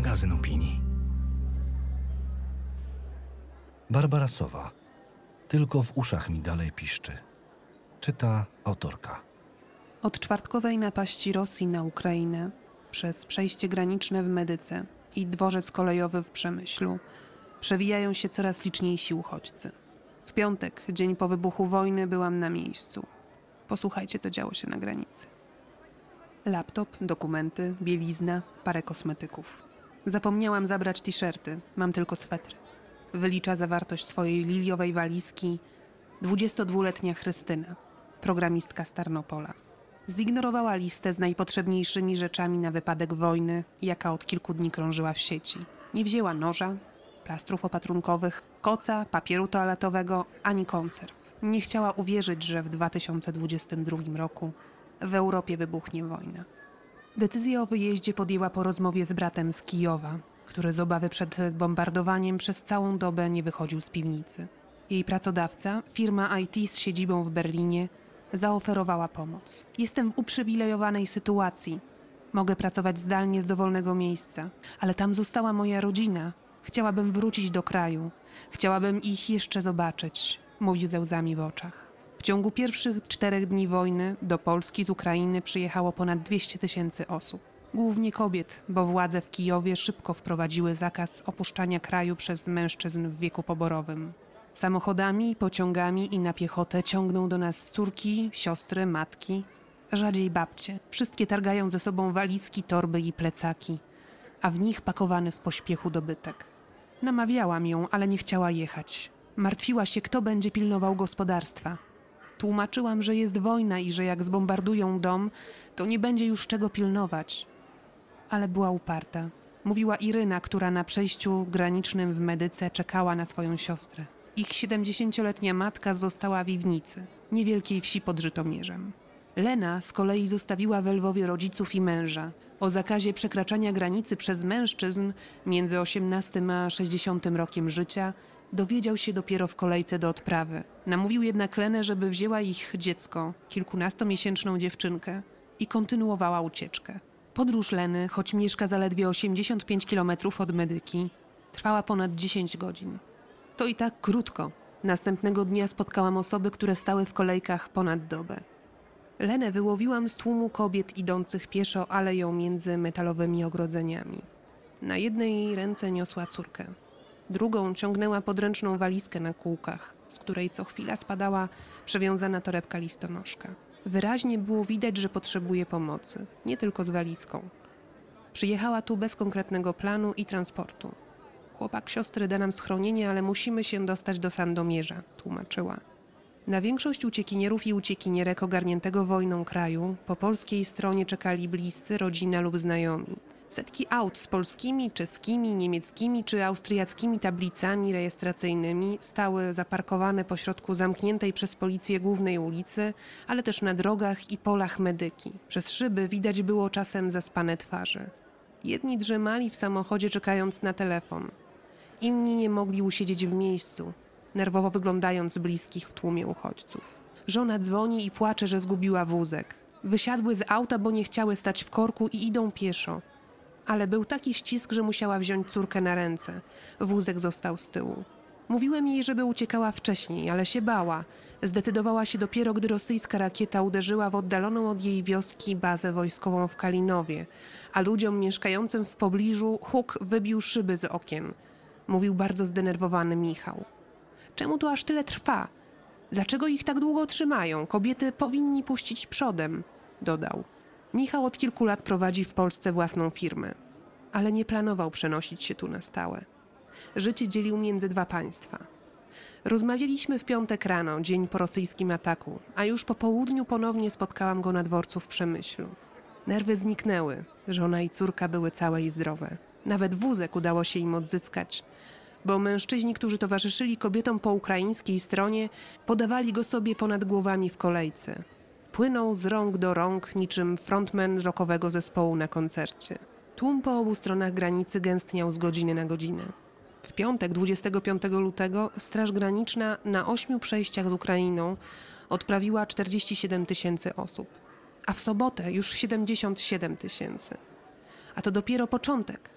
magazyn opinii. Barbara Sowa. Tylko w uszach mi dalej piszczy. Czyta autorka. Od czwartkowej napaści Rosji na Ukrainę, przez przejście graniczne w Medyce i dworzec kolejowy w Przemyślu, przewijają się coraz liczniejsi uchodźcy. W piątek, dzień po wybuchu wojny, byłam na miejscu. Posłuchajcie, co działo się na granicy. Laptop, dokumenty, bielizna, parę kosmetyków. Zapomniałam zabrać t-shirty, mam tylko swetry. Wylicza zawartość swojej liliowej walizki 22-letnia Chrystyna, programistka z Tarnopola. Zignorowała listę z najpotrzebniejszymi rzeczami na wypadek wojny, jaka od kilku dni krążyła w sieci. Nie wzięła noża, plastrów opatrunkowych, koca, papieru toaletowego ani konserw. Nie chciała uwierzyć, że w 2022 roku w Europie wybuchnie wojna. Decyzję o wyjeździe podjęła po rozmowie z bratem z Kijowa, który z obawy przed bombardowaniem przez całą dobę nie wychodził z piwnicy. Jej pracodawca, firma IT z siedzibą w Berlinie, zaoferowała pomoc. Jestem w uprzywilejowanej sytuacji. Mogę pracować zdalnie z dowolnego miejsca, ale tam została moja rodzina. Chciałabym wrócić do kraju. Chciałabym ich jeszcze zobaczyć, mówił ze łzami w oczach. W ciągu pierwszych czterech dni wojny do Polski z Ukrainy przyjechało ponad 200 tysięcy osób. Głównie kobiet, bo władze w Kijowie szybko wprowadziły zakaz opuszczania kraju przez mężczyzn w wieku poborowym. Samochodami, pociągami i na piechotę ciągną do nas córki, siostry, matki, rzadziej babcie. Wszystkie targają ze sobą walizki, torby i plecaki, a w nich pakowany w pośpiechu dobytek. Namawiałam ją, ale nie chciała jechać. Martwiła się, kto będzie pilnował gospodarstwa. Tłumaczyłam, że jest wojna i że jak zbombardują dom, to nie będzie już czego pilnować. Ale była uparta. Mówiła Iryna, która na przejściu granicznym w Medyce czekała na swoją siostrę. Ich 70-letnia matka została w Iwnicy, niewielkiej wsi pod Żytomierzem. Lena z kolei zostawiła w Lwowie rodziców i męża. O zakazie przekraczania granicy przez mężczyzn między 18 a 60 rokiem życia dowiedział się dopiero w kolejce do odprawy. Namówił jednak Lenę, żeby wzięła ich dziecko, kilkunastomiesięczną dziewczynkę, i kontynuowała ucieczkę. Podróż Leny, choć mieszka zaledwie 85 km od Medyki, trwała ponad 10 godzin. To i tak krótko. Następnego dnia spotkałam osoby, które stały w kolejkach ponad dobę. Lenę wyłowiłam z tłumu kobiet idących pieszo aleją między metalowymi ogrodzeniami. Na jednej ręce niosła córkę. Drugą ciągnęła podręczną walizkę na kółkach, z której co chwila spadała przewiązana torebka listonoszka. Wyraźnie było widać, że potrzebuje pomocy, nie tylko z walizką. Przyjechała tu bez konkretnego planu i transportu. Chłopak siostry da nam schronienie, ale musimy się dostać do Sandomierza, tłumaczyła. Na większość uciekinierów i uciekinierek ogarniętego wojną kraju po polskiej stronie czekali bliscy, rodzina lub znajomi. Setki aut z polskimi, czeskimi, niemieckimi czy austriackimi tablicami rejestracyjnymi stały zaparkowane pośrodku zamkniętej przez policję głównej ulicy, ale też na drogach i polach medyki. Przez szyby widać było czasem zaspane twarze. Jedni drzemali w samochodzie czekając na telefon. Inni nie mogli usiedzieć w miejscu, nerwowo wyglądając bliskich w tłumie uchodźców. Żona dzwoni i płacze, że zgubiła wózek. Wysiadły z auta, bo nie chciały stać w korku i idą pieszo. Ale był taki ścisk, że musiała wziąć córkę na ręce. Wózek został z tyłu. Mówiłem jej, żeby uciekała wcześniej, ale się bała. Zdecydowała się dopiero, gdy rosyjska rakieta uderzyła w oddaloną od jej wioski bazę wojskową w Kalinowie, a ludziom mieszkającym w pobliżu huk wybił szyby z okien. Mówił bardzo zdenerwowany Michał. Czemu to aż tyle trwa? Dlaczego ich tak długo trzymają? Kobiety powinni puścić przodem, dodał. Michał od kilku lat prowadzi w Polsce własną firmę, ale nie planował przenosić się tu na stałe. Życie dzielił między dwa państwa. Rozmawialiśmy w piątek rano, dzień po rosyjskim ataku, a już po południu ponownie spotkałam go na dworcu w Przemyślu. Nerwy zniknęły, żona i córka były całe i zdrowe. Nawet wózek udało się im odzyskać, bo mężczyźni, którzy towarzyszyli kobietom po ukraińskiej stronie, podawali go sobie ponad głowami w kolejce. Płynął z rąk do rąk niczym frontman rockowego zespołu na koncercie. Tłum po obu stronach granicy gęstniał z godziny na godzinę. W piątek 25 lutego Straż Graniczna na ośmiu przejściach z Ukrainą odprawiła 47 tysięcy osób, a w sobotę już 77 tysięcy. A to dopiero początek.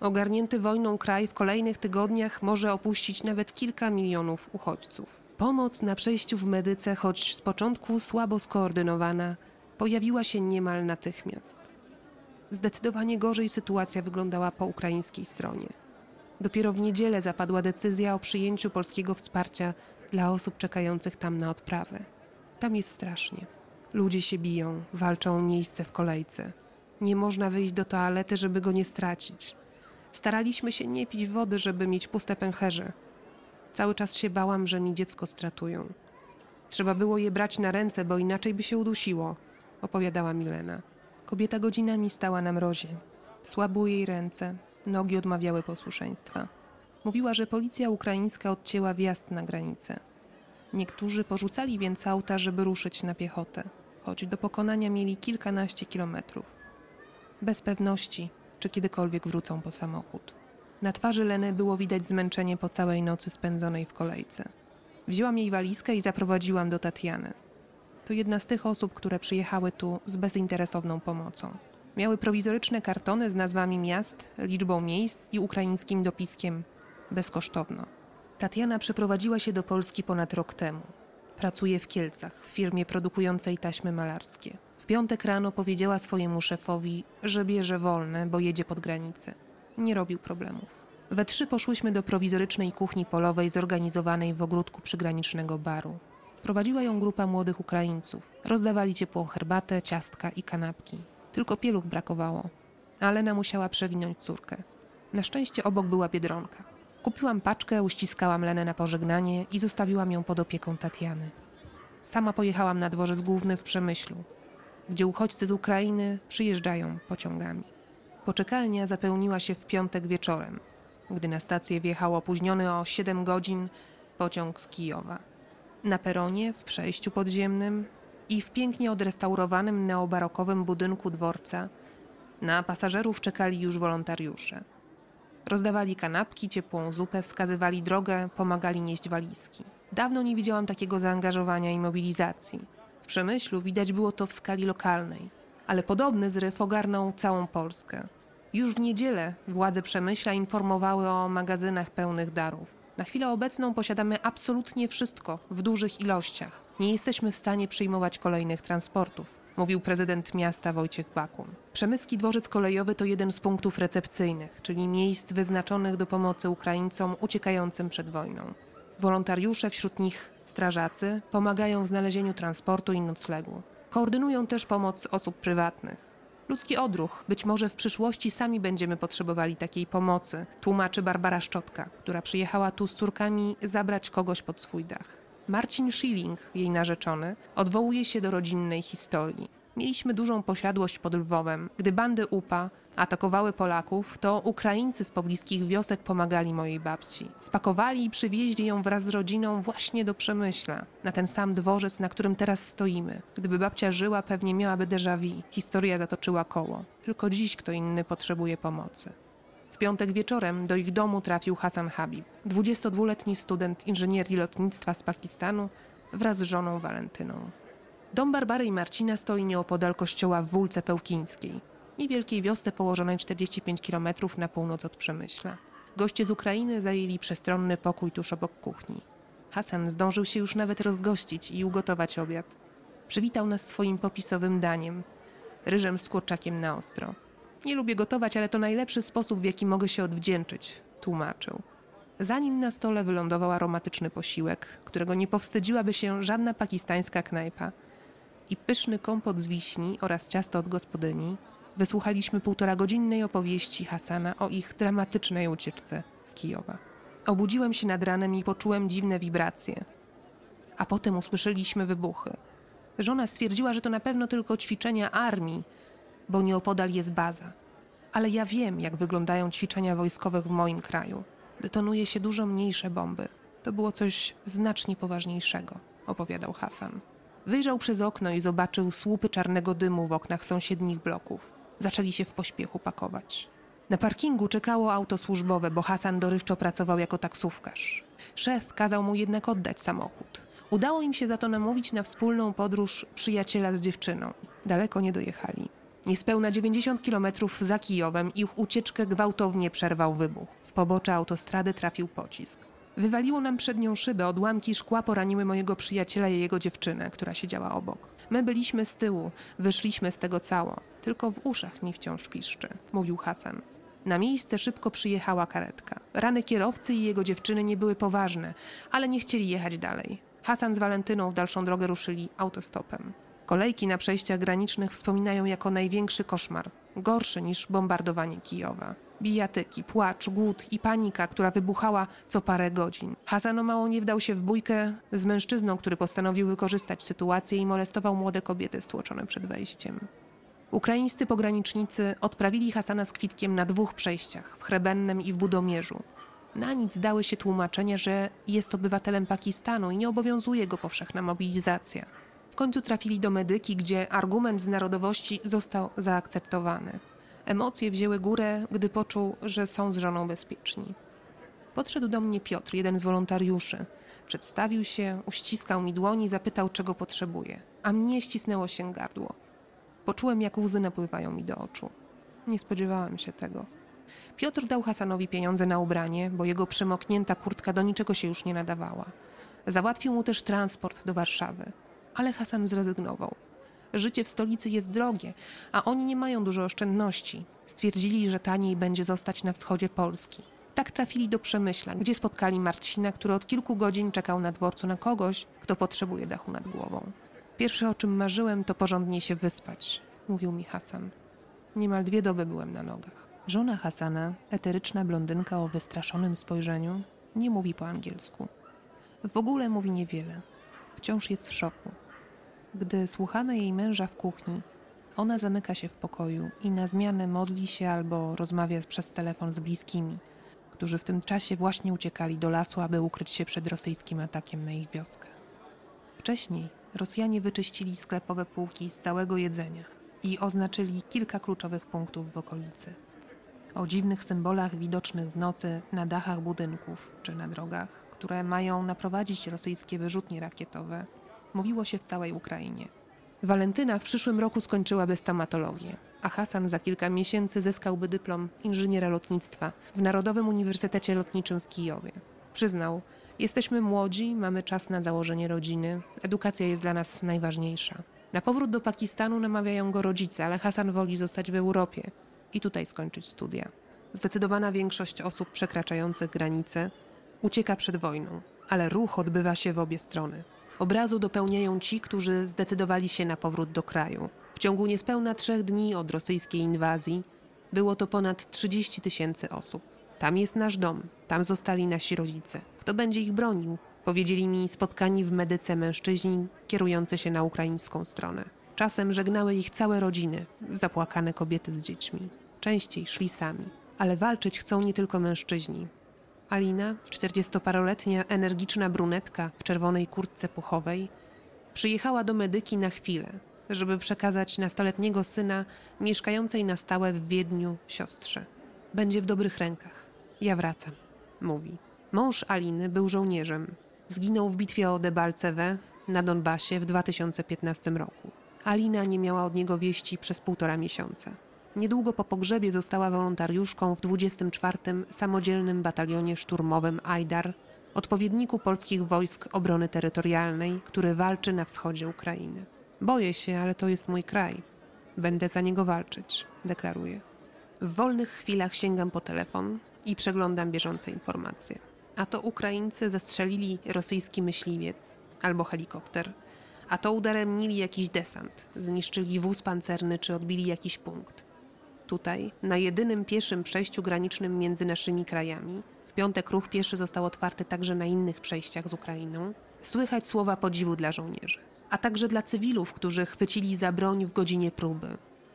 Ogarnięty wojną kraj w kolejnych tygodniach może opuścić nawet kilka milionów uchodźców. Pomoc na przejściu w Medyce, choć z początku słabo skoordynowana, pojawiła się niemal natychmiast. Zdecydowanie gorzej sytuacja wyglądała po ukraińskiej stronie. Dopiero w niedzielę zapadła decyzja o przyjęciu polskiego wsparcia dla osób czekających tam na odprawę. Tam jest strasznie. Ludzie się biją, walczą o miejsce w kolejce. Nie można wyjść do toalety, żeby go nie stracić. Staraliśmy się nie pić wody, żeby mieć puste pęcherze. Cały czas się bałam, że mi dziecko stratują. Trzeba było je brać na ręce, bo inaczej by się udusiło, opowiadała Milena. Kobieta godzinami stała na mrozie. Słabły jej ręce, nogi odmawiały posłuszeństwa. Mówiła, że policja ukraińska odcięła wjazd na granicę. Niektórzy porzucali więc auta, żeby ruszyć na piechotę, choć do pokonania mieli kilkanaście kilometrów. Bez pewności, czy kiedykolwiek wrócą po samochód. Na twarzy Leny było widać zmęczenie po całej nocy spędzonej w kolejce. Wzięłam jej walizkę i zaprowadziłam do Tatiany. To jedna z tych osób, które przyjechały tu z bezinteresowną pomocą. Miały prowizoryczne kartony z nazwami miast, liczbą miejsc i ukraińskim dopiskiem bezkosztowno. Tatiana przeprowadziła się do Polski ponad rok temu. Pracuje w Kielcach, w firmie produkującej taśmy malarskie. W piątek rano powiedziała swojemu szefowi, że bierze wolne, bo jedzie pod granicę. Nie robił problemów. We trzy poszłyśmy do prowizorycznej kuchni polowej zorganizowanej w ogródku przygranicznego baru. Prowadziła ją grupa młodych Ukraińców. Rozdawali ciepłą herbatę, ciastka i kanapki. Tylko pieluch brakowało. A Lena musiała przewinąć córkę. Na szczęście obok była biedronka. Kupiłam paczkę, uściskałam Lenę na pożegnanie i zostawiłam ją pod opieką Tatiany. Sama pojechałam na dworzec główny w Przemyślu, gdzie uchodźcy z Ukrainy przyjeżdżają pociągami. Poczekalnia zapełniła się w piątek wieczorem, gdy na stację wjechał opóźniony o 7 godzin pociąg z Kijowa. Na peronie, w przejściu podziemnym i w pięknie odrestaurowanym neobarokowym budynku dworca na pasażerów czekali już wolontariusze. Rozdawali kanapki, ciepłą zupę, wskazywali drogę, pomagali nieść walizki. Dawno nie widziałam takiego zaangażowania i mobilizacji. W Przemyślu widać było to w skali lokalnej, ale podobny zryw ogarnął całą Polskę. Już w niedzielę władze Przemyśla informowały o magazynach pełnych darów. Na chwilę obecną posiadamy absolutnie wszystko w dużych ilościach. Nie jesteśmy w stanie przyjmować kolejnych transportów, mówił prezydent miasta Wojciech Bakun. Przemyski dworzec kolejowy to jeden z punktów recepcyjnych, czyli miejsc wyznaczonych do pomocy Ukraińcom uciekającym przed wojną. Wolontariusze, wśród nich strażacy, pomagają w znalezieniu transportu i noclegu. Koordynują też pomoc osób prywatnych. Ludzki odruch. Być może w przyszłości sami będziemy potrzebowali takiej pomocy, tłumaczy Barbara Szczotka, która przyjechała tu z córkami zabrać kogoś pod swój dach. Marcin Schilling, jej narzeczony, odwołuje się do rodzinnej historii. Mieliśmy dużą posiadłość pod Lwowem. Gdy bandy UPA atakowały Polaków, to Ukraińcy z pobliskich wiosek pomagali mojej babci. Spakowali i przywieźli ją wraz z rodziną właśnie do Przemyśla, na ten sam dworzec, na którym teraz stoimy. Gdyby babcia żyła, pewnie miałaby déjà vu. Historia zatoczyła koło. Tylko dziś kto inny potrzebuje pomocy. W piątek wieczorem do ich domu trafił Hasan Habib, 22-letni student inżynierii lotnictwa z Pakistanu wraz z żoną Walentyną. Dom Barbary i Marcina stoi nieopodal kościoła w Wólce Pełkińskiej, niewielkiej wiosce położonej 45 km na północ od Przemyśla. Goście z Ukrainy zajęli przestronny pokój tuż obok kuchni. Hasan zdążył się już nawet rozgościć i ugotować obiad. Przywitał nas swoim popisowym daniem ryżem z kurczakiem na ostro. Nie lubię gotować, ale to najlepszy sposób, w jaki mogę się odwdzięczyć, tłumaczył. Zanim na stole wylądował aromatyczny posiłek, którego nie powstydziłaby się żadna pakistańska knajpa, i pyszny kompot z wiśni oraz ciasto od gospodyni, wysłuchaliśmy półtora godzinnej opowieści Hasana o ich dramatycznej ucieczce z Kijowa. Obudziłem się nad ranem i poczułem dziwne wibracje. A potem usłyszeliśmy wybuchy. Żona stwierdziła, że to na pewno tylko ćwiczenia armii, bo nieopodal jest baza. Ale ja wiem, jak wyglądają ćwiczenia wojskowych w moim kraju. Detonuje się dużo mniejsze bomby. To było coś znacznie poważniejszego, opowiadał Hasan. Wyjrzał przez okno i zobaczył słupy czarnego dymu w oknach sąsiednich bloków. Zaczęli się w pośpiechu pakować. Na parkingu czekało auto służbowe, bo Hasan dorywczo pracował jako taksówkarz. Szef kazał mu jednak oddać samochód. Udało im się za to namówić na wspólną podróż przyjaciela z dziewczyną. Daleko nie dojechali. Niespełna 90 kilometrów za Kijowem ich ucieczkę gwałtownie przerwał wybuch. W pobocze autostrady trafił pocisk. Wywaliło nam przednią szybę, odłamki szkła poraniły mojego przyjaciela i jego dziewczynę, która siedziała obok. My byliśmy z tyłu, wyszliśmy z tego cało. Tylko w uszach mi wciąż piszczy, mówił Hasan. Na miejsce szybko przyjechała karetka. Rany kierowcy i jego dziewczyny nie były poważne, ale nie chcieli jechać dalej. Hasan z Walentyną w dalszą drogę ruszyli autostopem. Kolejki na przejściach granicznych wspominają jako największy koszmar, gorszy niż bombardowanie Kijowa. Bijatyki, płacz, głód i panika, która wybuchała co parę godzin. Hasan o mało nie wdał się w bójkę z mężczyzną, który postanowił wykorzystać sytuację i molestował młode kobiety stłoczone przed wejściem. Ukraińscy pogranicznicy odprawili Hasana z kwitkiem na dwóch przejściach, w Chrebennem i w Budomierzu. Na nic dały się tłumaczenia, że jest obywatelem Pakistanu i nie obowiązuje go powszechna mobilizacja. W końcu trafili do medyki, gdzie argument z narodowości został zaakceptowany. Emocje wzięły górę, gdy poczuł, że są z żoną bezpieczni. Podszedł do mnie Piotr, jeden z wolontariuszy. Przedstawił się, uściskał mi dłoni, zapytał, czego potrzebuje, a mnie ścisnęło się gardło. Poczułem, jak łzy napływają mi do oczu. Nie spodziewałem się tego. Piotr dał Hasanowi pieniądze na ubranie, bo jego przemoknięta kurtka do niczego się już nie nadawała. Załatwił mu też transport do Warszawy, ale Hasan zrezygnował. Życie w stolicy jest drogie, a oni nie mają dużo oszczędności. Stwierdzili, że taniej będzie zostać na wschodzie Polski. Tak trafili do Przemyśla, gdzie spotkali Marcina, który od kilku godzin czekał na dworcu na kogoś, kto potrzebuje dachu nad głową. Pierwsze o czym marzyłem, to porządnie się wyspać, mówił mi Hasan. Niemal dwie doby byłem na nogach. Żona Hasana, eteryczna blondynka o wystraszonym spojrzeniu, nie mówi po angielsku. W ogóle mówi niewiele. Wciąż jest w szoku. Gdy słuchamy jej męża w kuchni, ona zamyka się w pokoju i na zmianę modli się albo rozmawia przez telefon z bliskimi, którzy w tym czasie właśnie uciekali do lasu, aby ukryć się przed rosyjskim atakiem na ich wioskę. Wcześniej Rosjanie wyczyścili sklepowe półki z całego jedzenia i oznaczyli kilka kluczowych punktów w okolicy. O dziwnych symbolach widocznych w nocy na dachach budynków czy na drogach, które mają naprowadzić rosyjskie wyrzutnie rakietowe, mówiło się w całej Ukrainie. Walentyna w przyszłym roku skończyłaby stomatologię, a Hasan za kilka miesięcy zyskałby dyplom inżyniera lotnictwa w Narodowym Uniwersytecie Lotniczym w Kijowie. Przyznał, jesteśmy młodzi, mamy czas na założenie rodziny, edukacja jest dla nas najważniejsza. Na powrót do Pakistanu namawiają go rodzice, ale Hasan woli zostać w Europie i tutaj skończyć studia. Zdecydowana większość osób przekraczających granice ucieka przed wojną, ale ruch odbywa się w obie strony. Obrazu dopełniają ci, którzy zdecydowali się na powrót do kraju. W ciągu niespełna trzech dni od rosyjskiej inwazji było to ponad 30 tysięcy osób. Tam jest nasz dom, tam zostali nasi rodzice. Kto będzie ich bronił? Powiedzieli mi spotkani w medyce mężczyźni kierujący się na ukraińską stronę. Czasem żegnały ich całe rodziny, zapłakane kobiety z dziećmi. Częściej szli sami. Ale walczyć chcą nie tylko mężczyźni. Alina, 40-paroletnia, energiczna brunetka w czerwonej kurtce puchowej, przyjechała do medyki na chwilę, żeby przekazać nastoletniego syna mieszkającej na stałe w Wiedniu siostrze. Będzie w dobrych rękach. Ja wracam, mówi. Mąż Aliny był żołnierzem. Zginął w bitwie o Debalcewę na Donbasie w 2015 roku. Alina nie miała od niego wieści przez półtora miesiąca. Niedługo po pogrzebie została wolontariuszką w 24. Samodzielnym Batalionie Szturmowym Ajdar, odpowiedniku polskich wojsk obrony terytorialnej, który walczy na wschodzie Ukrainy. Boję się, ale to jest mój kraj. Będę za niego walczyć, deklaruje. W wolnych chwilach sięgam po telefon i przeglądam bieżące informacje. A to Ukraińcy zastrzelili rosyjski myśliwiec albo helikopter, a to udaremnili jakiś desant, zniszczyli wóz pancerny czy odbili jakiś punkt. Tutaj, na jedynym pieszym przejściu granicznym między naszymi krajami, w piątek ruch pieszy został otwarty także na innych przejściach z Ukrainą, słychać słowa podziwu dla żołnierzy, a także dla cywilów, którzy chwycili za broń w godzinie próby.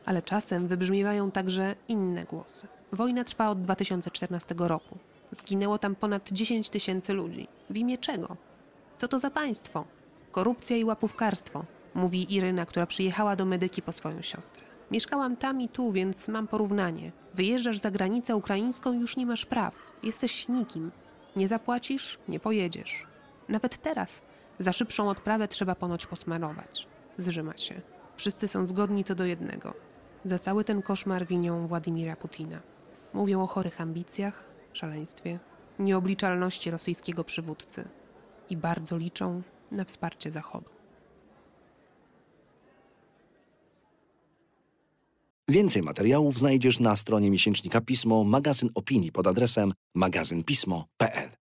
Ale czasem wybrzmiewają także inne głosy. Wojna trwa od 2014 roku. Zginęło tam ponad 10 tysięcy ludzi. W imię czego? Co to za państwo? Korupcja i łapówkarstwo, mówi Iryna, która przyjechała do medyki po swoją siostrę. Mieszkałam tam i tu, więc mam porównanie. Wyjeżdżasz za granicę ukraińską, już nie masz praw. Jesteś nikim. Nie zapłacisz, nie pojedziesz. Nawet teraz za szybszą odprawę trzeba ponoć posmarować. Zrzyma się. Wszyscy są zgodni co do jednego. Za cały ten koszmar winią Władimira Putina. Mówią o chorych ambicjach, szaleństwie, nieobliczalności rosyjskiego przywódcy i bardzo liczą na wsparcie Zachodu. Więcej materiałów znajdziesz na stronie miesięcznika Pismo, magazyn opinii pod adresem magazynpismo.pl.